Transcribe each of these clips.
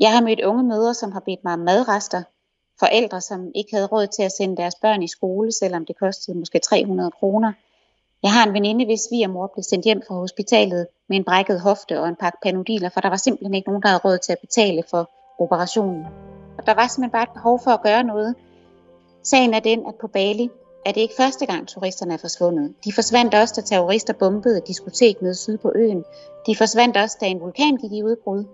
Jeg har mødt unge mødre, som har bedt mig om madrester. Forældre, som ikke havde råd til at sende deres børn i skole, selvom det kostede måske 300 kroner. Jeg har en veninde, hvis svigermor blev sendt hjem fra hospitalet med en brækket hofte og en pakke panodiler, for der var simpelthen ikke nogen, der havde råd til at betale for operationen. Og der var simpelthen bare et behov for at gøre noget. Sagen er den, at på Bali er det ikke første gang, turisterne er forsvundet. De forsvandt også, da terrorister bombede et diskotek nede syd på øen. De forsvandt også, da en vulkan gik i udbrud.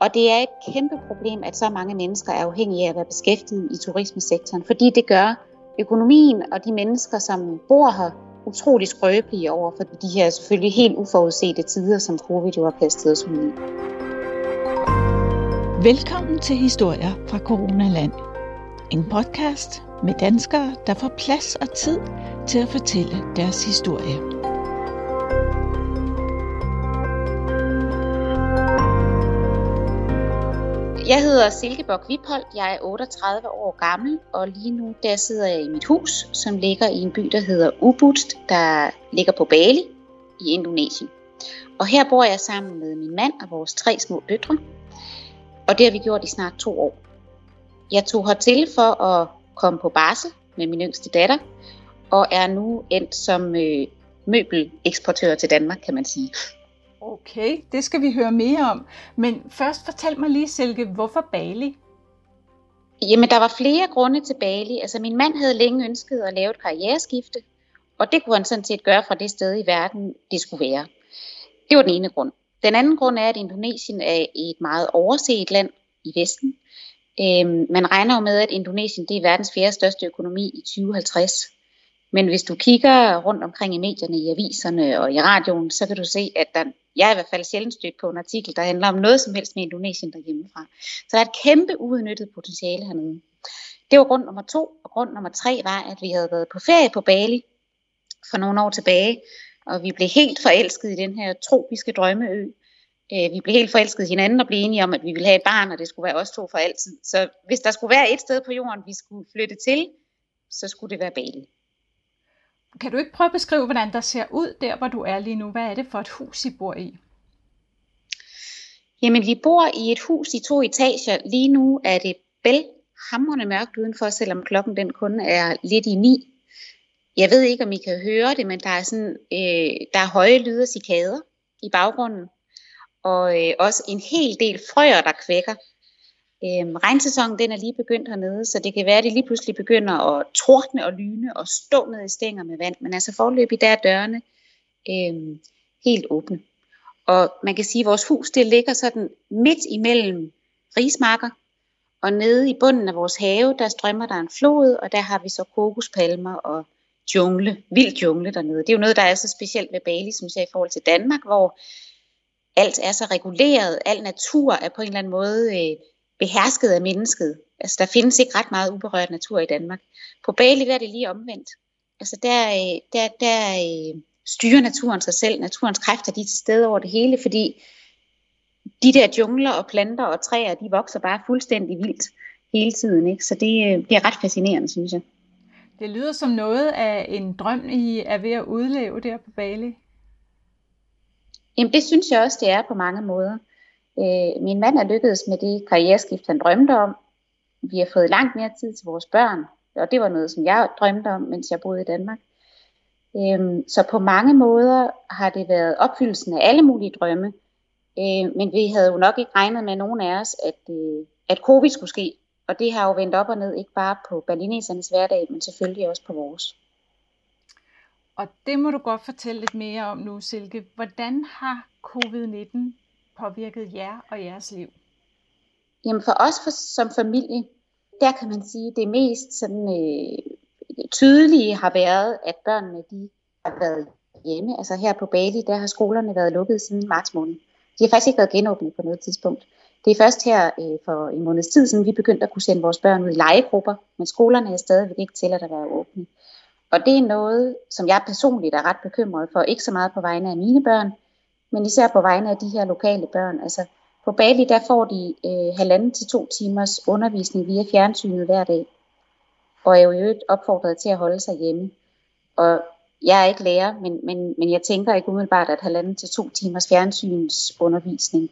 Og det er et kæmpe problem, at så mange mennesker er afhængige af at være beskæftiget i turismesektoren, fordi det gør økonomien og de mennesker, som bor her, utrolig skrøbelige over for de her selvfølgelig helt uforudsete tider, som covid jo har kastet os ud i. Velkommen til Historier fra Coronaland. En podcast med danskere, der får plads og tid til at fortælle deres historie. Jeg hedder Silkeborg Viphold, jeg er 38 år gammel, og lige nu der sidder jeg i mit hus, som ligger i en by, der hedder Ubud, der ligger på Bali i Indonesien. Og her bor jeg sammen med min mand og vores tre små døtre, og det har vi gjort i snart to år. Jeg tog hertil for at komme på barsel med min yngste datter, og er nu endt som øh, møbeleksportør til Danmark, kan man sige. Okay, det skal vi høre mere om. Men først fortæl mig lige, Silke, hvorfor Bali? Jamen, der var flere grunde til Bali. Altså, min mand havde længe ønsket at lave et karriereskifte, og det kunne han sådan set gøre fra det sted i verden, det skulle være. Det var den ene grund. Den anden grund er, at Indonesien er et meget overset land i Vesten. Øhm, man regner jo med, at Indonesien det er verdens fjerde største økonomi i 2050. Men hvis du kigger rundt omkring i medierne, i aviserne og i radioen, så kan du se, at der, jeg er i hvert fald sjældent stødt på en artikel, der handler om noget som helst med Indonesien derhjemmefra. Så der er et kæmpe uudnyttet potentiale hernede. Det var grund nummer to, og grund nummer tre var, at vi havde været på ferie på Bali for nogle år tilbage, og vi blev helt forelsket i den her tropiske drømmeø. Øh, vi blev helt forelsket i hinanden og blev enige om, at vi ville have et barn, og det skulle være os to for altid. Så hvis der skulle være et sted på jorden, vi skulle flytte til, så skulle det være Bali. Kan du ikke prøve at beskrive, hvordan der ser ud der, hvor du er lige nu? Hvad er det for et hus, I bor i? Jamen, vi bor i et hus i to etager. Lige nu er det bælhamrende mørkt udenfor, selvom klokken den kun er lidt i ni. Jeg ved ikke, om I kan høre det, men der er, sådan, øh, der er høje lyde af cikader i baggrunden. Og øh, også en hel del frøer, der kvækker. Øhm, regnsæsonen den er lige begyndt hernede, så det kan være, at det lige pludselig begynder at tordne og lyne og stå ned i stænger med vand. Men altså forløbig, der er dørene øhm, helt åbne. Og man kan sige, at vores hus det ligger sådan midt imellem rismarker, og nede i bunden af vores have, der strømmer der en flod, og der har vi så kokospalmer og jungle, vild jungle dernede. Det er jo noget, der er så specielt ved Bali, som jeg, i forhold til Danmark, hvor alt er så reguleret, al natur er på en eller anden måde øh, behersket af mennesket. Altså, der findes ikke ret meget uberørt natur i Danmark. På Bali der er det lige omvendt. Altså, der, øh, der, der øh, styrer naturen sig selv. Naturens kræfter de er til stede over det hele, fordi de der jungler og planter og træer, de vokser bare fuldstændig vildt hele tiden. Ikke? Så det, øh, det er ret fascinerende, synes jeg. Det lyder som noget af en drøm, I er ved at udleve der på Bali. Jamen det synes jeg også, det er på mange måder. Øh, min mand er lykkedes med det karriereskift, han drømte om. Vi har fået langt mere tid til vores børn, og det var noget, som jeg drømte om, mens jeg boede i Danmark. Øh, så på mange måder har det været opfyldelsen af alle mulige drømme, øh, men vi havde jo nok ikke regnet med nogen af os, at, øh, at covid skulle ske. Og det har jo vendt op og ned, ikke bare på berlinesernes hverdag, men selvfølgelig også på vores. Og det må du godt fortælle lidt mere om nu, Silke. Hvordan har covid-19 påvirket jer og jeres liv? Jamen for os for, som familie, der kan man sige, det mest sådan, øh, tydelige har været, at børnene de har været hjemme. Altså her på Bali, der har skolerne været lukket siden marts måned. De har faktisk ikke været genåbnet på noget tidspunkt. Det er først her øh, for en måneds tid siden, vi begyndte at kunne sende vores børn ud i legegrupper, men skolerne er stadigvæk ikke til at være åbne. Og det er noget, som jeg personligt er ret bekymret for, ikke så meget på vegne af mine børn, men især på vegne af de her lokale børn. Altså på Bali, der får de øh, halvanden til to timers undervisning via fjernsynet hver dag, og er jo øvrigt opfordret til at holde sig hjemme. Og jeg er ikke lærer, men, men, men jeg tænker ikke umiddelbart, at halvanden til to timers fjernsynsundervisning,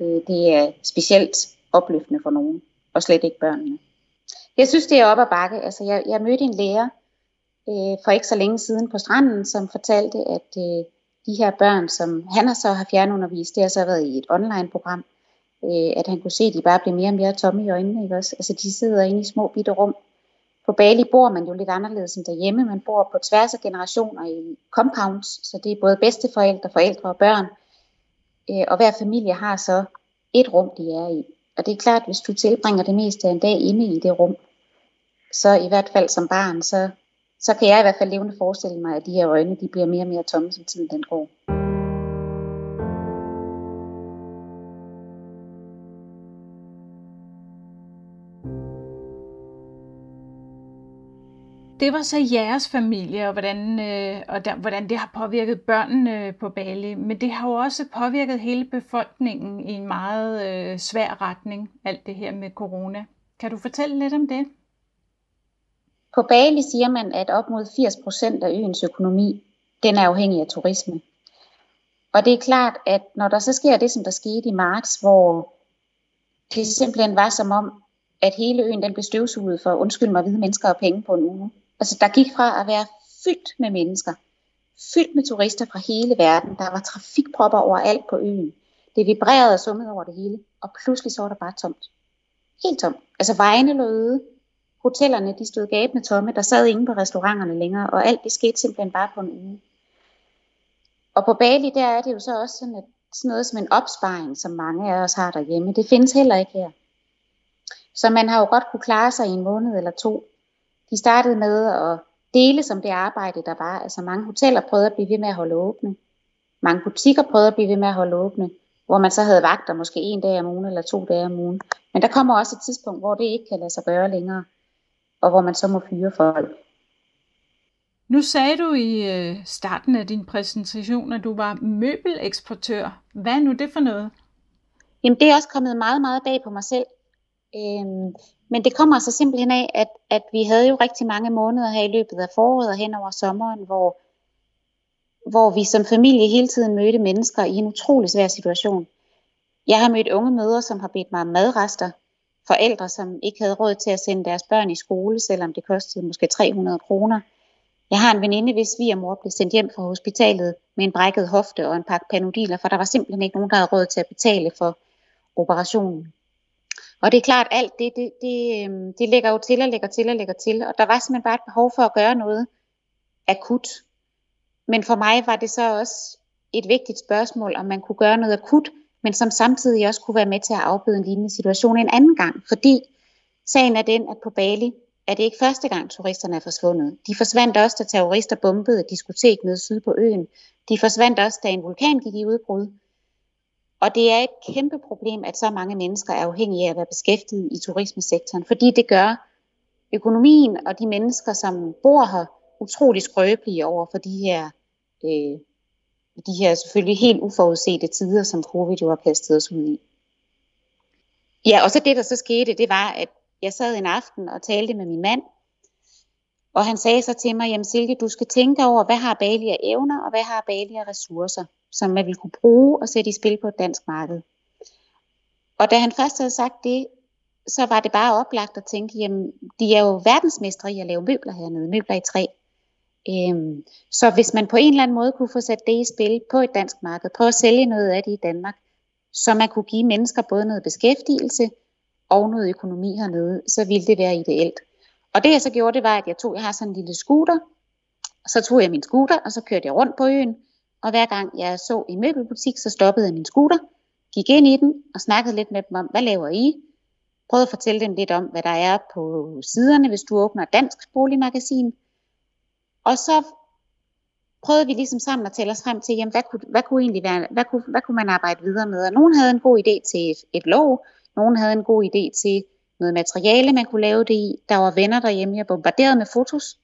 øh, det er specielt opløftende for nogen, og slet ikke børnene. Jeg synes, det er op ad bakke. Altså, jeg, jeg mødte en lærer øh, for ikke så længe siden på stranden, som fortalte, at øh, de her børn, som han har så har fjernundervist, det har så været i et online-program, øh, at han kunne se, at de bare blev mere og mere tomme i øjnene. Ikke også? Altså, de sidder inde i små bitte rum. På Bali bor man jo lidt anderledes end derhjemme. Man bor på tværs af generationer i compounds, så det er både bedsteforældre, forældre og børn. Øh, og hver familie har så et rum, de er i. Og det er klart, at hvis du tilbringer det meste af en dag inde i det rum, så i hvert fald som barn, så, så kan jeg i hvert fald levende forestille mig, at de her øjne de bliver mere og mere tomme, som tiden den går. Det var så jeres familie, og hvordan, øh, og der, hvordan det har påvirket børnene øh, på Bali. Men det har jo også påvirket hele befolkningen i en meget øh, svær retning, alt det her med corona. Kan du fortælle lidt om det? På Bali siger man, at op mod 80% af øens økonomi, den er afhængig af turisme. Og det er klart, at når der så sker det, som der skete i marts, hvor det simpelthen var som om, at hele øen den blev støvsuget for, undskyld mig, hvide mennesker og penge på en uge. Altså der gik fra at være fyldt med mennesker, fyldt med turister fra hele verden. Der var trafikpropper overalt på øen. Det vibrerede og summede over det hele, og pludselig så var der bare tomt. Helt tomt. Altså vejene lå øde, hotellerne de stod gabende tomme, der sad ingen på restauranterne længere, og alt det skete simpelthen bare på en uge. Og på Bali, der er det jo så også sådan, at sådan noget som en opsparing, som mange af os har derhjemme, det findes heller ikke her. Så man har jo godt kunne klare sig i en måned eller to, de startede med at dele som det arbejde, der var. Altså mange hoteller prøvede at blive ved med at holde åbne. Mange butikker prøvede at blive ved med at holde åbne, hvor man så havde vagter måske en dag om ugen eller to dage om ugen. Men der kommer også et tidspunkt, hvor det ikke kan lade sig gøre længere, og hvor man så må fyre folk. Nu sagde du i øh, starten af din præsentation, at du var møbeleksportør. Hvad er nu det for noget? Jamen det er også kommet meget, meget bag på mig selv. Øhm, men det kommer så simpelthen af, at, at vi havde jo rigtig mange måneder her i løbet af foråret og hen over sommeren, hvor, hvor vi som familie hele tiden mødte mennesker i en utrolig svær situation. Jeg har mødt unge mødre, som har bedt mig om madrester. Forældre, som ikke havde råd til at sende deres børn i skole, selvom det kostede måske 300 kroner. Jeg har en veninde, hvis svigermor blev sendt hjem fra hospitalet med en brækket hofte og en pakke panodiler, for der var simpelthen ikke nogen, der havde råd til at betale for operationen. Og det er klart, alt det, det, det, øhm, det lægger jo til og lægger til og lægger til. Og der var simpelthen bare et behov for at gøre noget akut. Men for mig var det så også et vigtigt spørgsmål, om man kunne gøre noget akut, men som samtidig også kunne være med til at afbøde en lignende situation en anden gang. Fordi sagen er den, at på Bali er det ikke første gang, turisterne er forsvundet. De forsvandt også, da terrorister bombede et diskotek nede syd på øen. De forsvandt også, da en vulkan gik i udbrud. Og det er et kæmpe problem, at så mange mennesker er afhængige af at være beskæftiget i turismesektoren, fordi det gør økonomien og de mennesker, som bor her, utrolig skrøbelige over for de her, øh, de her selvfølgelig helt uforudsete tider, som covid jo har kastet os ud i. Ja, og så det, der så skete, det var, at jeg sad en aften og talte med min mand, og han sagde så til mig, jamen Silke, du skal tænke over, hvad har Bali af evner, og hvad har Bali af ressourcer som man vil kunne bruge og sætte i spil på et dansk marked. Og da han først havde sagt det, så var det bare oplagt at tænke, jamen, de er jo verdensmestre i at lave møbler hernede, møbler i træ. Øhm, så hvis man på en eller anden måde kunne få sat det i spil på et dansk marked, prøve at sælge noget af det i Danmark, så man kunne give mennesker både noget beskæftigelse og noget økonomi hernede, så ville det være ideelt. Og det jeg så gjorde, det var, at jeg tog, jeg har sådan en lille scooter, så tog jeg min scooter, og så kørte jeg rundt på øen, og hver gang jeg så i møbelbutik, så stoppede jeg min scooter, gik ind i den og snakkede lidt med dem om, hvad laver I? Prøvede at fortælle dem lidt om, hvad der er på siderne, hvis du åbner Dansk Boligmagasin. Og så prøvede vi ligesom sammen at tælle os frem til, jamen, hvad, kunne, hvad, kunne egentlig være, hvad, kunne, hvad kunne man arbejde videre med? Og nogen havde en god idé til et, et lov, nogen havde en god idé til noget materiale, man kunne lave det i. Der var venner derhjemme, jeg bombarderede med fotos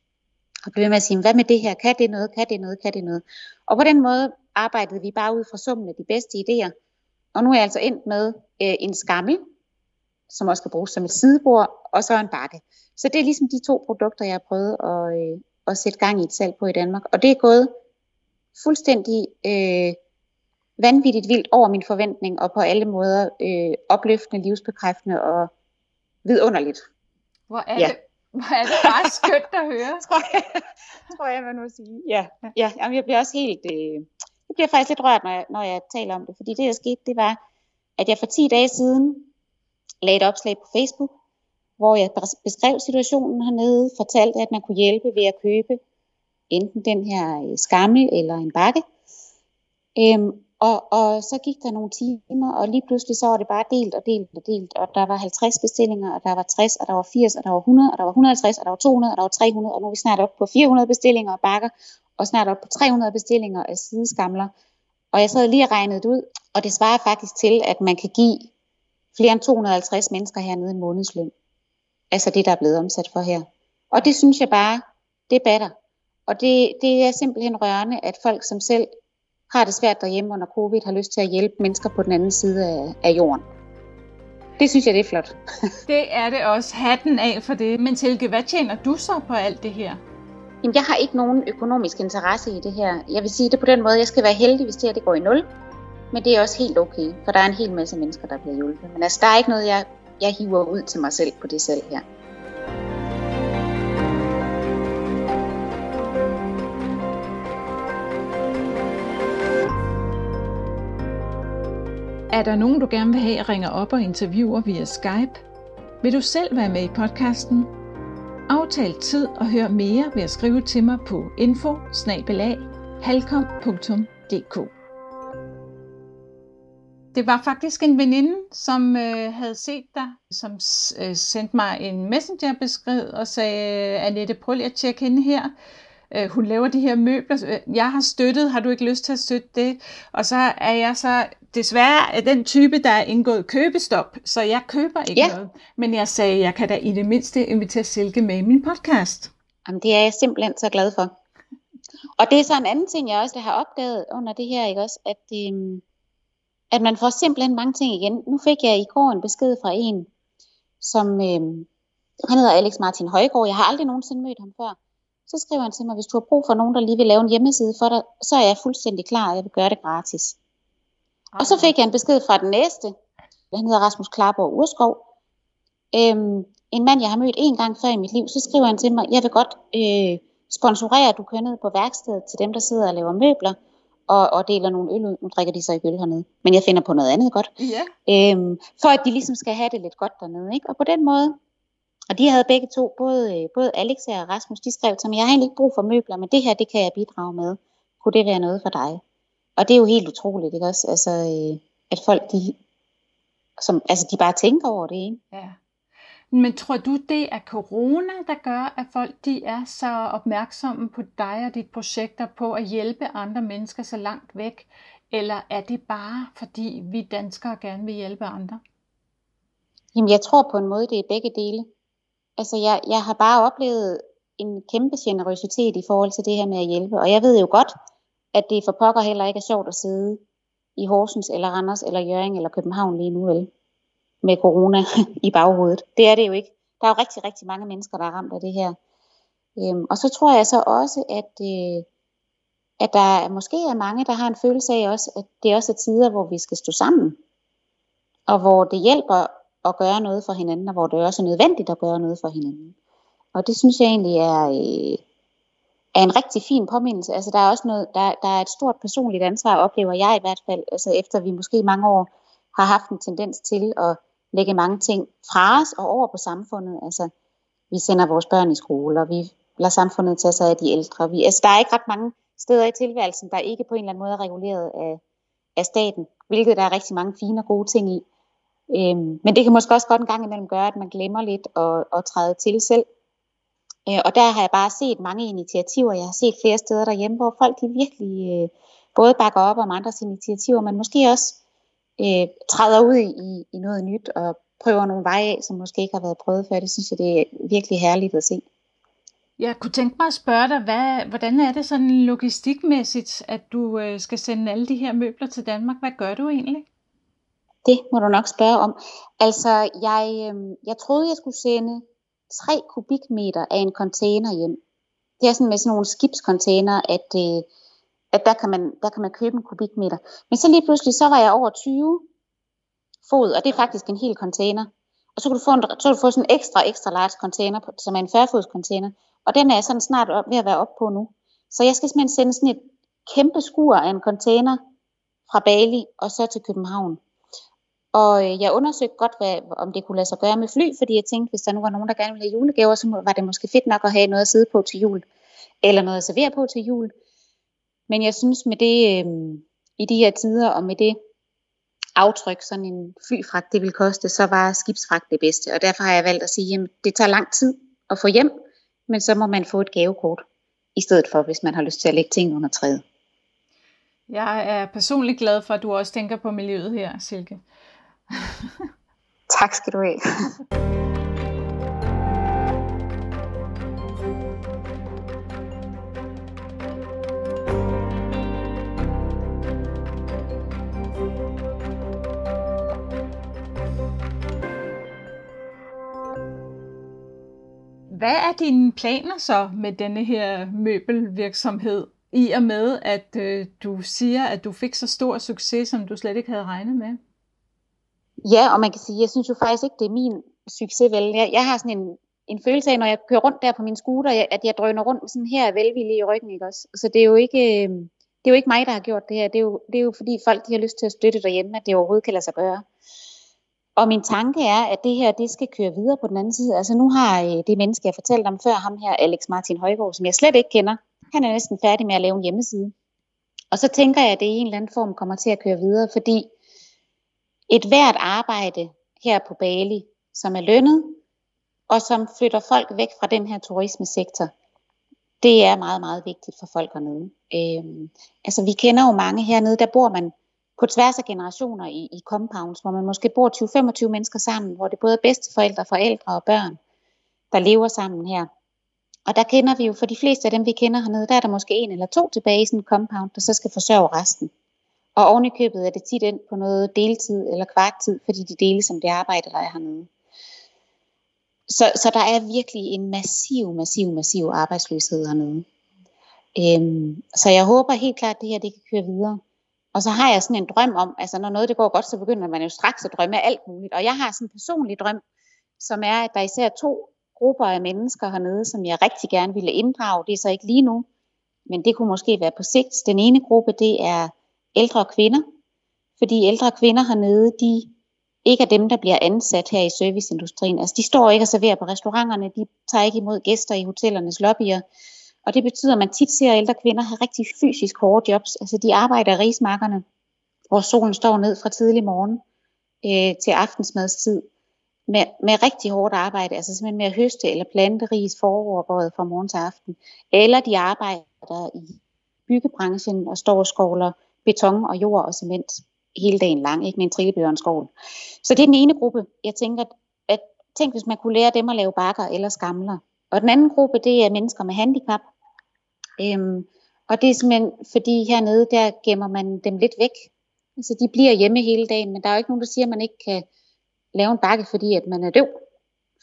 og blev med at sige, hvad med det her, kan det noget, kan det noget, kan det noget. Og på den måde arbejdede vi bare ud fra summen af de bedste idéer. Og nu er jeg altså endt med øh, en skammel, som også kan bruges som et sidebord, og så en bakke. Så det er ligesom de to produkter, jeg har prøvet at, øh, at sætte gang i et salg på i Danmark. Og det er gået fuldstændig øh, vanvittigt vildt over min forventning, og på alle måder øh, opløftende, livsbekræftende og vidunderligt. Hvor er, ja. det, hvor er det bare skønt at høre. tror, jeg, tror jeg, man må sige. Ja, ja jamen, jeg bliver også helt... Øh, jeg bliver faktisk lidt rørt, når jeg, når jeg taler om det, fordi det, der skete, det var, at jeg for 10 dage siden lagde et opslag på Facebook, hvor jeg beskrev situationen hernede, fortalte, at man kunne hjælpe ved at købe enten den her øh, skammel eller en bakke. Øhm, og, og så gik der nogle timer, og lige pludselig så var det bare delt og delt og delt, og der var 50 bestillinger, og der var 60, og der var 80, og der var 100, og der var 150, og der var 200, og der var 300, og nu er vi snart op på 400 bestillinger og bakker, og snart op på 300 bestillinger af sideskamler. Og jeg sad lige og regnede det ud, og det svarer faktisk til, at man kan give flere end 250 mennesker hernede en månedsløn. Altså det, der er blevet omsat for her. Og det synes jeg bare, det batter. Og det, det er simpelthen rørende, at folk som selv har det svært derhjemme under covid, har lyst til at hjælpe mennesker på den anden side af, af jorden. Det synes jeg, det er flot. det er det også. Hatten af for det. Men Tilke, hvad tjener du så på alt det her? Jamen, jeg har ikke nogen økonomisk interesse i det her. Jeg vil sige det på den måde, jeg skal være heldig, hvis det her det går i nul. Men det er også helt okay, for der er en hel masse mennesker, der bliver hjulpet. Men altså, der er ikke noget, jeg, jeg hiver ud til mig selv på det salg her. Er der nogen, du gerne vil have, at ringer op og interviewer via Skype? Vil du selv være med i podcasten? Aftal tid og hør mere ved at skrive til mig på info det var faktisk en veninde, som øh, havde set dig, som øh, sendte mig en messengerbesked og sagde, Annette, prøv lige at tjekke hende her. Øh, hun laver de her møbler. Jeg har støttet, har du ikke lyst til at støtte det? Og så er jeg så desværre er den type, der er indgået købestop, så jeg køber ikke ja. noget. Men jeg sagde, jeg kan da i det mindste invitere Silke med i min podcast. Jamen, det er jeg simpelthen så glad for. Og det er så en anden ting, jeg også har opdaget under det her, ikke også, at, øhm, at man får simpelthen mange ting igen. Nu fik jeg i går en besked fra en, som øhm, han hedder Alex Martin Højgaard. Jeg har aldrig nogensinde mødt ham før. Så skriver han til mig, hvis du har brug for nogen, der lige vil lave en hjemmeside for dig, så er jeg fuldstændig klar, og jeg vil gøre det gratis. Og så fik jeg en besked fra den næste. Han hedder Rasmus Klarborg Urskov. Øhm, en mand, jeg har mødt en gang før i mit liv, så skriver han til mig, jeg vil godt øh, sponsorere, du kører ned på værkstedet til dem, der sidder og laver møbler, og, og deler nogle øl ud. Nu drikker de så ikke øl hernede, men jeg finder på noget andet godt. Ja. Øhm, for at de ligesom skal have det lidt godt dernede. Ikke? Og på den måde, og de havde begge to, både, både Alex og Rasmus, de skrev til mig, jeg har egentlig ikke brug for møbler, men det her, det kan jeg bidrage med. Kunne det være noget for dig? Og det er jo helt utroligt, ikke også? Altså, øh, at folk, de, som, altså, de bare tænker over det, ikke? Ja. Men tror du, det er corona, der gør, at folk de er så opmærksomme på dig og dit projekter på at hjælpe andre mennesker så langt væk? Eller er det bare, fordi vi danskere gerne vil hjælpe andre? Jamen, jeg tror på en måde, det er begge dele. Altså, jeg, jeg har bare oplevet en kæmpe generøsitet i forhold til det her med at hjælpe. Og jeg ved jo godt, at det for pokker heller ikke er sjovt at sidde i Horsens, eller Randers, eller Jøring eller København lige nu, vel? Med corona i baghovedet. Det er det jo ikke. Der er jo rigtig, rigtig mange mennesker, der er ramt af det her. Øhm, og så tror jeg så også, at, øh, at der måske er mange, der har en følelse af også, at det også er tider, hvor vi skal stå sammen. Og hvor det hjælper at gøre noget for hinanden, og hvor det også er nødvendigt at gøre noget for hinanden. Og det synes jeg egentlig er, øh, er en rigtig fin påmindelse. Altså der er også noget, der, der er et stort personligt ansvar, oplever jeg i hvert fald, altså efter vi måske i mange år har haft en tendens til at lægge mange ting fra os og over på samfundet. Altså vi sender vores børn i skole, og vi lader samfundet tage sig af de ældre. Vi, altså der er ikke ret mange steder i tilværelsen, der ikke på en eller anden måde er reguleret af, af staten, hvilket der er rigtig mange fine og gode ting i. Øhm, men det kan måske også godt en gang imellem gøre, at man glemmer lidt at, at træde til selv Øh, og der har jeg bare set mange initiativer. Jeg har set flere steder derhjemme, hvor folk de virkelig øh, både bakker op om andres initiativer, men måske også øh, træder ud i, i noget nyt og prøver nogle veje af, som måske ikke har været prøvet før. Det synes jeg, det er virkelig herligt at se. Jeg kunne tænke mig at spørge dig, hvad, hvordan er det sådan logistikmæssigt, at du øh, skal sende alle de her møbler til Danmark? Hvad gør du egentlig? Det må du nok spørge om. Altså, jeg, øh, jeg troede, jeg skulle sende 3 kubikmeter af en container hjem. Det er sådan med sådan nogle skibscontainer, at, øh, at der kan, man, der kan man købe en kubikmeter. Men så lige pludselig, så var jeg over 20 fod, og det er faktisk en hel container. Og så kan du få, en, så kan du få sådan en ekstra, ekstra large container, som er en 40 fods container. Og den er jeg sådan snart op, ved at være op på nu. Så jeg skal simpelthen sende sådan et kæmpe skur af en container fra Bali og så til København. Og øh, jeg undersøgte godt, hvad, om det kunne lade sig gøre med fly, fordi jeg tænkte, hvis der nu var nogen, der gerne ville have julegaver, så var det måske fedt nok at have noget at sidde på til jul, eller noget at servere på til jul. Men jeg synes med det, øh, i de her tider, og med det aftryk, sådan en flyfragt det vil koste, så var skibsfragt det bedste. Og derfor har jeg valgt at sige, at det tager lang tid at få hjem, men så må man få et gavekort, i stedet for, hvis man har lyst til at lægge ting under træet. Jeg er personligt glad for, at du også tænker på miljøet her, Silke. tak skal du have. Hvad er dine planer så med denne her møbelvirksomhed? I og med, at øh, du siger, at du fik så stor succes, som du slet ikke havde regnet med. Ja, og man kan sige, jeg synes jo faktisk ikke, det er min succes, vel. Jeg, jeg har sådan en, en følelse af, når jeg kører rundt der på min scooter, at jeg drøner rundt med sådan her velvillig i ryggen, ikke også? Så det er jo ikke, øh, det er jo ikke mig, der har gjort det her. Det er jo, det er jo fordi folk, de har lyst til at støtte derhjemme, at det overhovedet kan lade sig gøre. Og min tanke er, at det her, det skal køre videre på den anden side. Altså nu har øh, det menneske, jeg fortalte om før, ham her, Alex Martin Højgaard, som jeg slet ikke kender, han er næsten færdig med at lave en hjemmeside. Og så tænker jeg, at det i en eller anden form kommer til at køre videre, fordi et hvert arbejde her på Bali, som er lønnet, og som flytter folk væk fra den her turismesektor, det er meget, meget vigtigt for folk hernede. Øhm, altså vi kender jo mange hernede, der bor man på tværs af generationer i, i compounds, hvor man måske bor 20-25 mennesker sammen, hvor det både er bedsteforældre, forældre og børn, der lever sammen her. Og der kender vi jo, for de fleste af dem, vi kender hernede, der er der måske en eller to tilbage i sådan en compound, der så skal forsørge resten. Og oven i købet er det tit ind på noget deltid eller kvarttid, fordi de deles som det arbejde, der er hernede. Så, så der er virkelig en massiv, massiv, massiv arbejdsløshed hernede. Øhm, så jeg håber helt klart, at det her det kan køre videre. Og så har jeg sådan en drøm om, altså når noget det går godt, så begynder man jo straks at drømme af alt muligt. Og jeg har sådan en personlig drøm, som er, at der især to grupper af mennesker hernede, som jeg rigtig gerne ville inddrage. Det er så ikke lige nu, men det kunne måske være på sigt. Den ene gruppe, det er ældre kvinder, fordi ældre kvinder hernede, de ikke er dem, der bliver ansat her i serviceindustrien. Altså de står ikke og serverer på restauranterne, de tager ikke imod gæster i hotellernes lobbyer, og det betyder, at man tit ser ældre kvinder have rigtig fysisk hårde jobs. Altså de arbejder i rismarkerne, hvor solen står ned fra tidlig morgen øh, til aftensmadstid. Med, med rigtig hårdt arbejde, altså simpelthen med at høste eller plante ris foråret fra morgen til aften. Eller de arbejder i byggebranchen og står og skovler beton og jord og cement hele dagen lang, ikke med en trillebjørnskovl. Så det er den ene gruppe. Jeg tænker, at tænk, hvis man kunne lære dem at lave bakker eller skamler. Og den anden gruppe, det er mennesker med handicap. Øhm, og det er simpelthen, fordi hernede, der gemmer man dem lidt væk. Altså de bliver hjemme hele dagen, men der er jo ikke nogen, der siger, at man ikke kan lave en bakke, fordi at man er døv,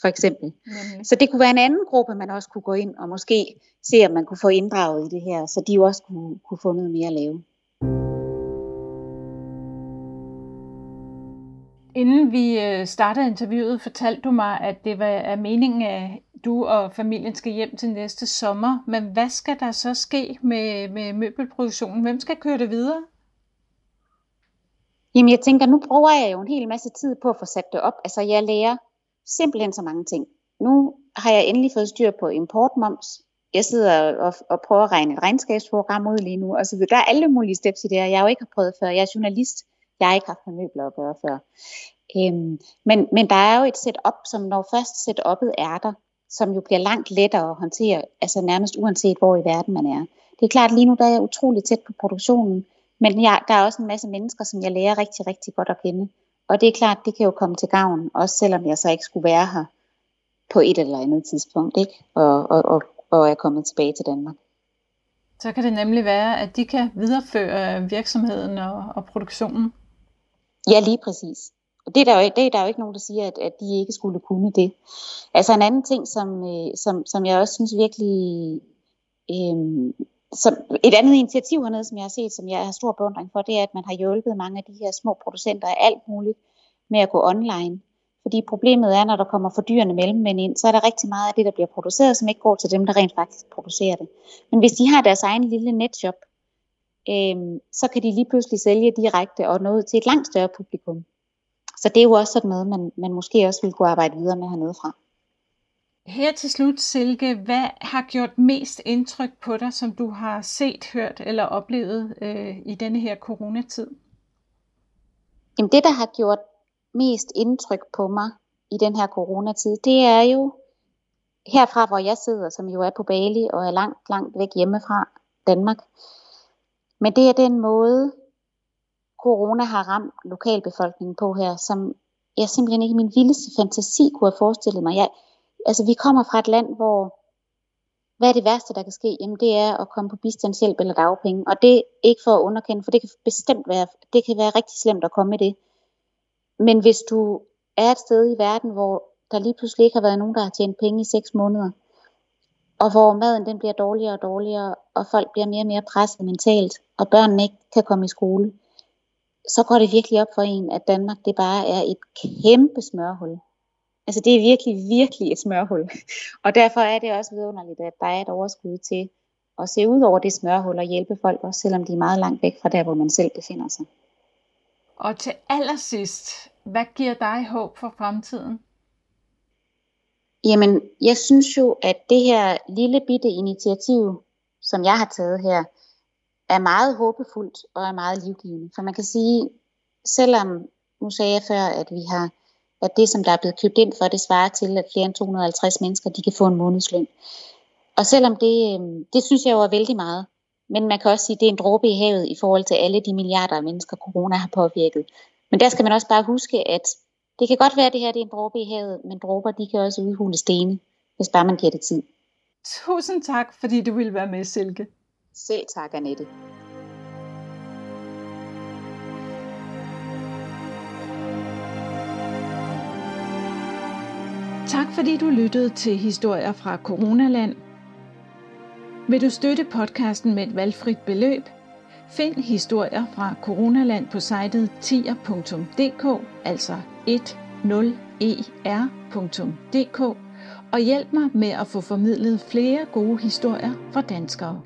for eksempel. Mm. Så det kunne være en anden gruppe, man også kunne gå ind og måske se, om man kunne få inddraget i det her, så de også kunne, kunne få noget mere at lave. Inden vi øh, startede interviewet, fortalte du mig, at det var meningen, at du og familien skal hjem til næste sommer. Men hvad skal der så ske med, med møbelproduktionen? Hvem skal køre det videre? Jamen jeg tænker, nu bruger jeg jo en hel masse tid på at få sat det op. Altså jeg lærer simpelthen så mange ting. Nu har jeg endelig fået styr på importmoms. Jeg sidder og, og prøver at regne et regnskabsprogram ud lige nu. så der er alle mulige steps i det her, jeg jo ikke har prøvet før. Jeg er journalist. Jeg har ikke haft med møbler at gøre før. Øhm, men, men der er jo et setup, som når først setupet er der, som jo bliver langt lettere at håndtere, altså nærmest uanset hvor i verden man er. Det er klart, lige nu der er jeg utrolig tæt på produktionen, men jeg, der er også en masse mennesker, som jeg lærer rigtig, rigtig godt at kende. Og det er klart, det kan jo komme til gavn, også selvom jeg så ikke skulle være her på et eller andet tidspunkt, ikke? Og, og, og, og er kommet tilbage til Danmark. Så kan det nemlig være, at de kan videreføre virksomheden og, og produktionen. Ja, lige præcis. Og det er, der jo, det er der jo ikke nogen, der siger, at, at de ikke skulle kunne det. Altså en anden ting, som, øh, som, som jeg også synes virkelig øh, som et andet initiativ hernede, som jeg har set, som jeg har stor beundring for, det er, at man har hjulpet mange af de her små producenter af alt muligt med at gå online. Fordi problemet er, når der kommer for fordyrende mellemmænd ind, så er der rigtig meget af det, der bliver produceret, som ikke går til dem, der rent faktisk producerer det. Men hvis de har deres egen lille netshop, øh, så kan de lige pludselig sælge direkte og nå ud til et langt større publikum. Så det er jo også sådan noget, man, man måske også vil kunne arbejde videre med hernede fra. Her til slut, Silke, hvad har gjort mest indtryk på dig, som du har set, hørt eller oplevet øh, i denne her coronatid? Jamen det, der har gjort mest indtryk på mig i den her coronatid, det er jo herfra, hvor jeg sidder, som jo er på Bali og er langt, langt væk hjemmefra Danmark. Men det er den måde, corona har ramt lokalbefolkningen på her, som jeg simpelthen ikke i min vildeste fantasi kunne have forestillet mig. Jeg, altså vi kommer fra et land, hvor hvad er det værste, der kan ske? Jamen det er at komme på bistandshjælp eller dagpenge. Og det er ikke for at underkende, for det kan bestemt være, det kan være rigtig slemt at komme i det. Men hvis du er et sted i verden, hvor der lige pludselig ikke har været nogen, der har tjent penge i seks måneder, og hvor maden den bliver dårligere og dårligere, og folk bliver mere og mere presset mentalt, og børnene ikke kan komme i skole, så går det virkelig op for en, at Danmark det bare er et kæmpe smørhul. Altså det er virkelig, virkelig et smørhul. Og derfor er det også vidunderligt, at der er et overskud til at se ud over det smørhul og hjælpe folk, også selvom de er meget langt væk fra der, hvor man selv befinder sig. Og til allersidst, hvad giver dig håb for fremtiden? Jamen, jeg synes jo, at det her lille bitte initiativ, som jeg har taget her, er meget håbefuldt og er meget livgivende. For man kan sige, selvom, nu sagde jeg før, at vi har at det, som der er blevet købt ind for, det svarer til, at flere end 250 mennesker, de kan få en månedsløn. Og selvom det, øh, det synes jeg jo er vældig meget, men man kan også sige, at det er en dråbe i havet i forhold til alle de milliarder af mennesker, corona har påvirket. Men der skal man også bare huske, at det kan godt være, at det her det er en dråbe i havet, men dråber de kan også udhule stene, hvis bare man giver det tid. Tusind tak, fordi du ville være med, Silke. Selv tak, Annette. Tak fordi du lyttede til historier fra Coronaland. Vil du støtte podcasten med et valgfrit beløb? Find historier fra Coronaland på sitet tier.dk, altså 10er.dk, og hjælp mig med at få formidlet flere gode historier fra danskere.